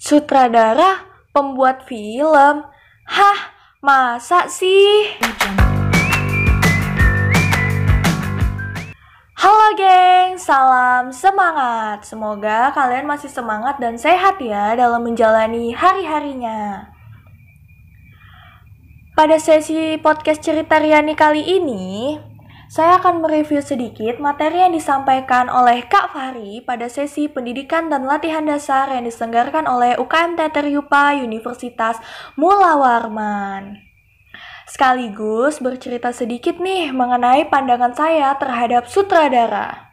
Sutradara pembuat film? Hah, masa sih? Halo geng, salam semangat. Semoga kalian masih semangat dan sehat ya dalam menjalani hari-harinya. Pada sesi podcast cerita Riani kali ini, saya akan mereview sedikit materi yang disampaikan oleh Kak Fahri pada sesi pendidikan dan latihan dasar yang diselenggarakan oleh UKM Teater Yupa Universitas Mula Warman. Sekaligus bercerita sedikit nih mengenai pandangan saya terhadap sutradara.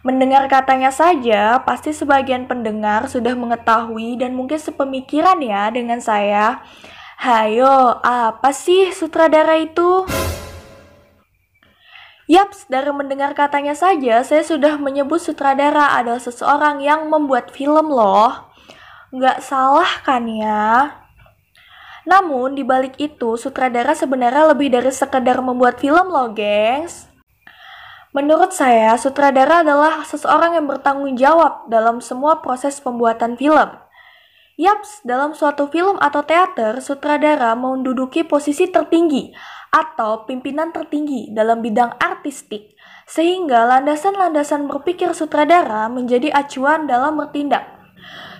Mendengar katanya saja, pasti sebagian pendengar sudah mengetahui dan mungkin sepemikiran ya dengan saya. Hayo, apa sih sutradara itu? Yaps, dari mendengar katanya saja, saya sudah menyebut sutradara adalah seseorang yang membuat film loh. Nggak salah kan ya? Namun, di balik itu, sutradara sebenarnya lebih dari sekedar membuat film loh, gengs. Menurut saya, sutradara adalah seseorang yang bertanggung jawab dalam semua proses pembuatan film. Yaps, dalam suatu film atau teater, sutradara menduduki posisi tertinggi atau pimpinan tertinggi dalam bidang artistik, sehingga landasan-landasan berpikir sutradara menjadi acuan dalam bertindak.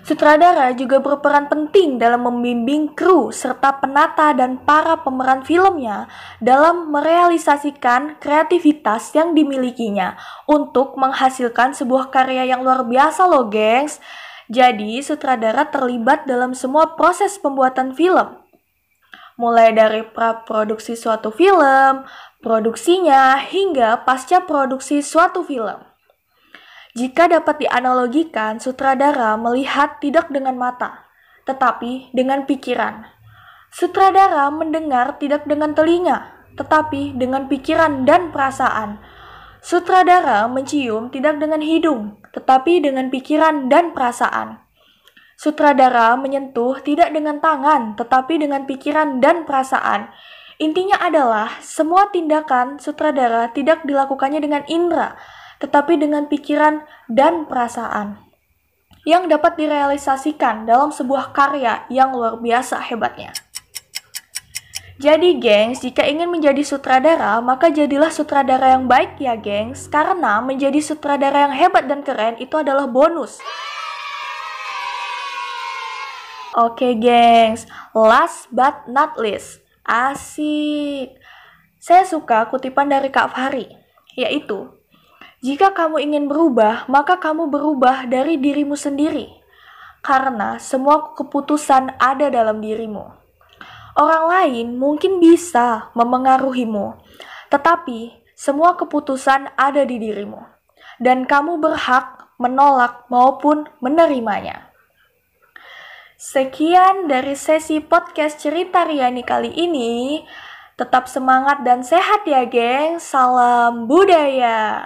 Sutradara juga berperan penting dalam membimbing kru serta penata dan para pemeran filmnya dalam merealisasikan kreativitas yang dimilikinya untuk menghasilkan sebuah karya yang luar biasa loh gengs. Jadi sutradara terlibat dalam semua proses pembuatan film mulai dari pra-produksi suatu film, produksinya, hingga pasca produksi suatu film. Jika dapat dianalogikan, sutradara melihat tidak dengan mata, tetapi dengan pikiran. Sutradara mendengar tidak dengan telinga, tetapi dengan pikiran dan perasaan. Sutradara mencium tidak dengan hidung, tetapi dengan pikiran dan perasaan. Sutradara menyentuh tidak dengan tangan, tetapi dengan pikiran dan perasaan. Intinya adalah semua tindakan sutradara tidak dilakukannya dengan indera, tetapi dengan pikiran dan perasaan yang dapat direalisasikan dalam sebuah karya yang luar biasa hebatnya. Jadi, gengs, jika ingin menjadi sutradara, maka jadilah sutradara yang baik ya, gengs, karena menjadi sutradara yang hebat dan keren itu adalah bonus. Oke, gengs. Last but not least. Asik. Saya suka kutipan dari Kak Fahri, yaitu, Jika kamu ingin berubah, maka kamu berubah dari dirimu sendiri. Karena semua keputusan ada dalam dirimu. Orang lain mungkin bisa memengaruhimu, tetapi semua keputusan ada di dirimu. Dan kamu berhak menolak maupun menerimanya. Sekian dari sesi podcast cerita Riani kali ini. Tetap semangat dan sehat ya, geng. Salam budaya.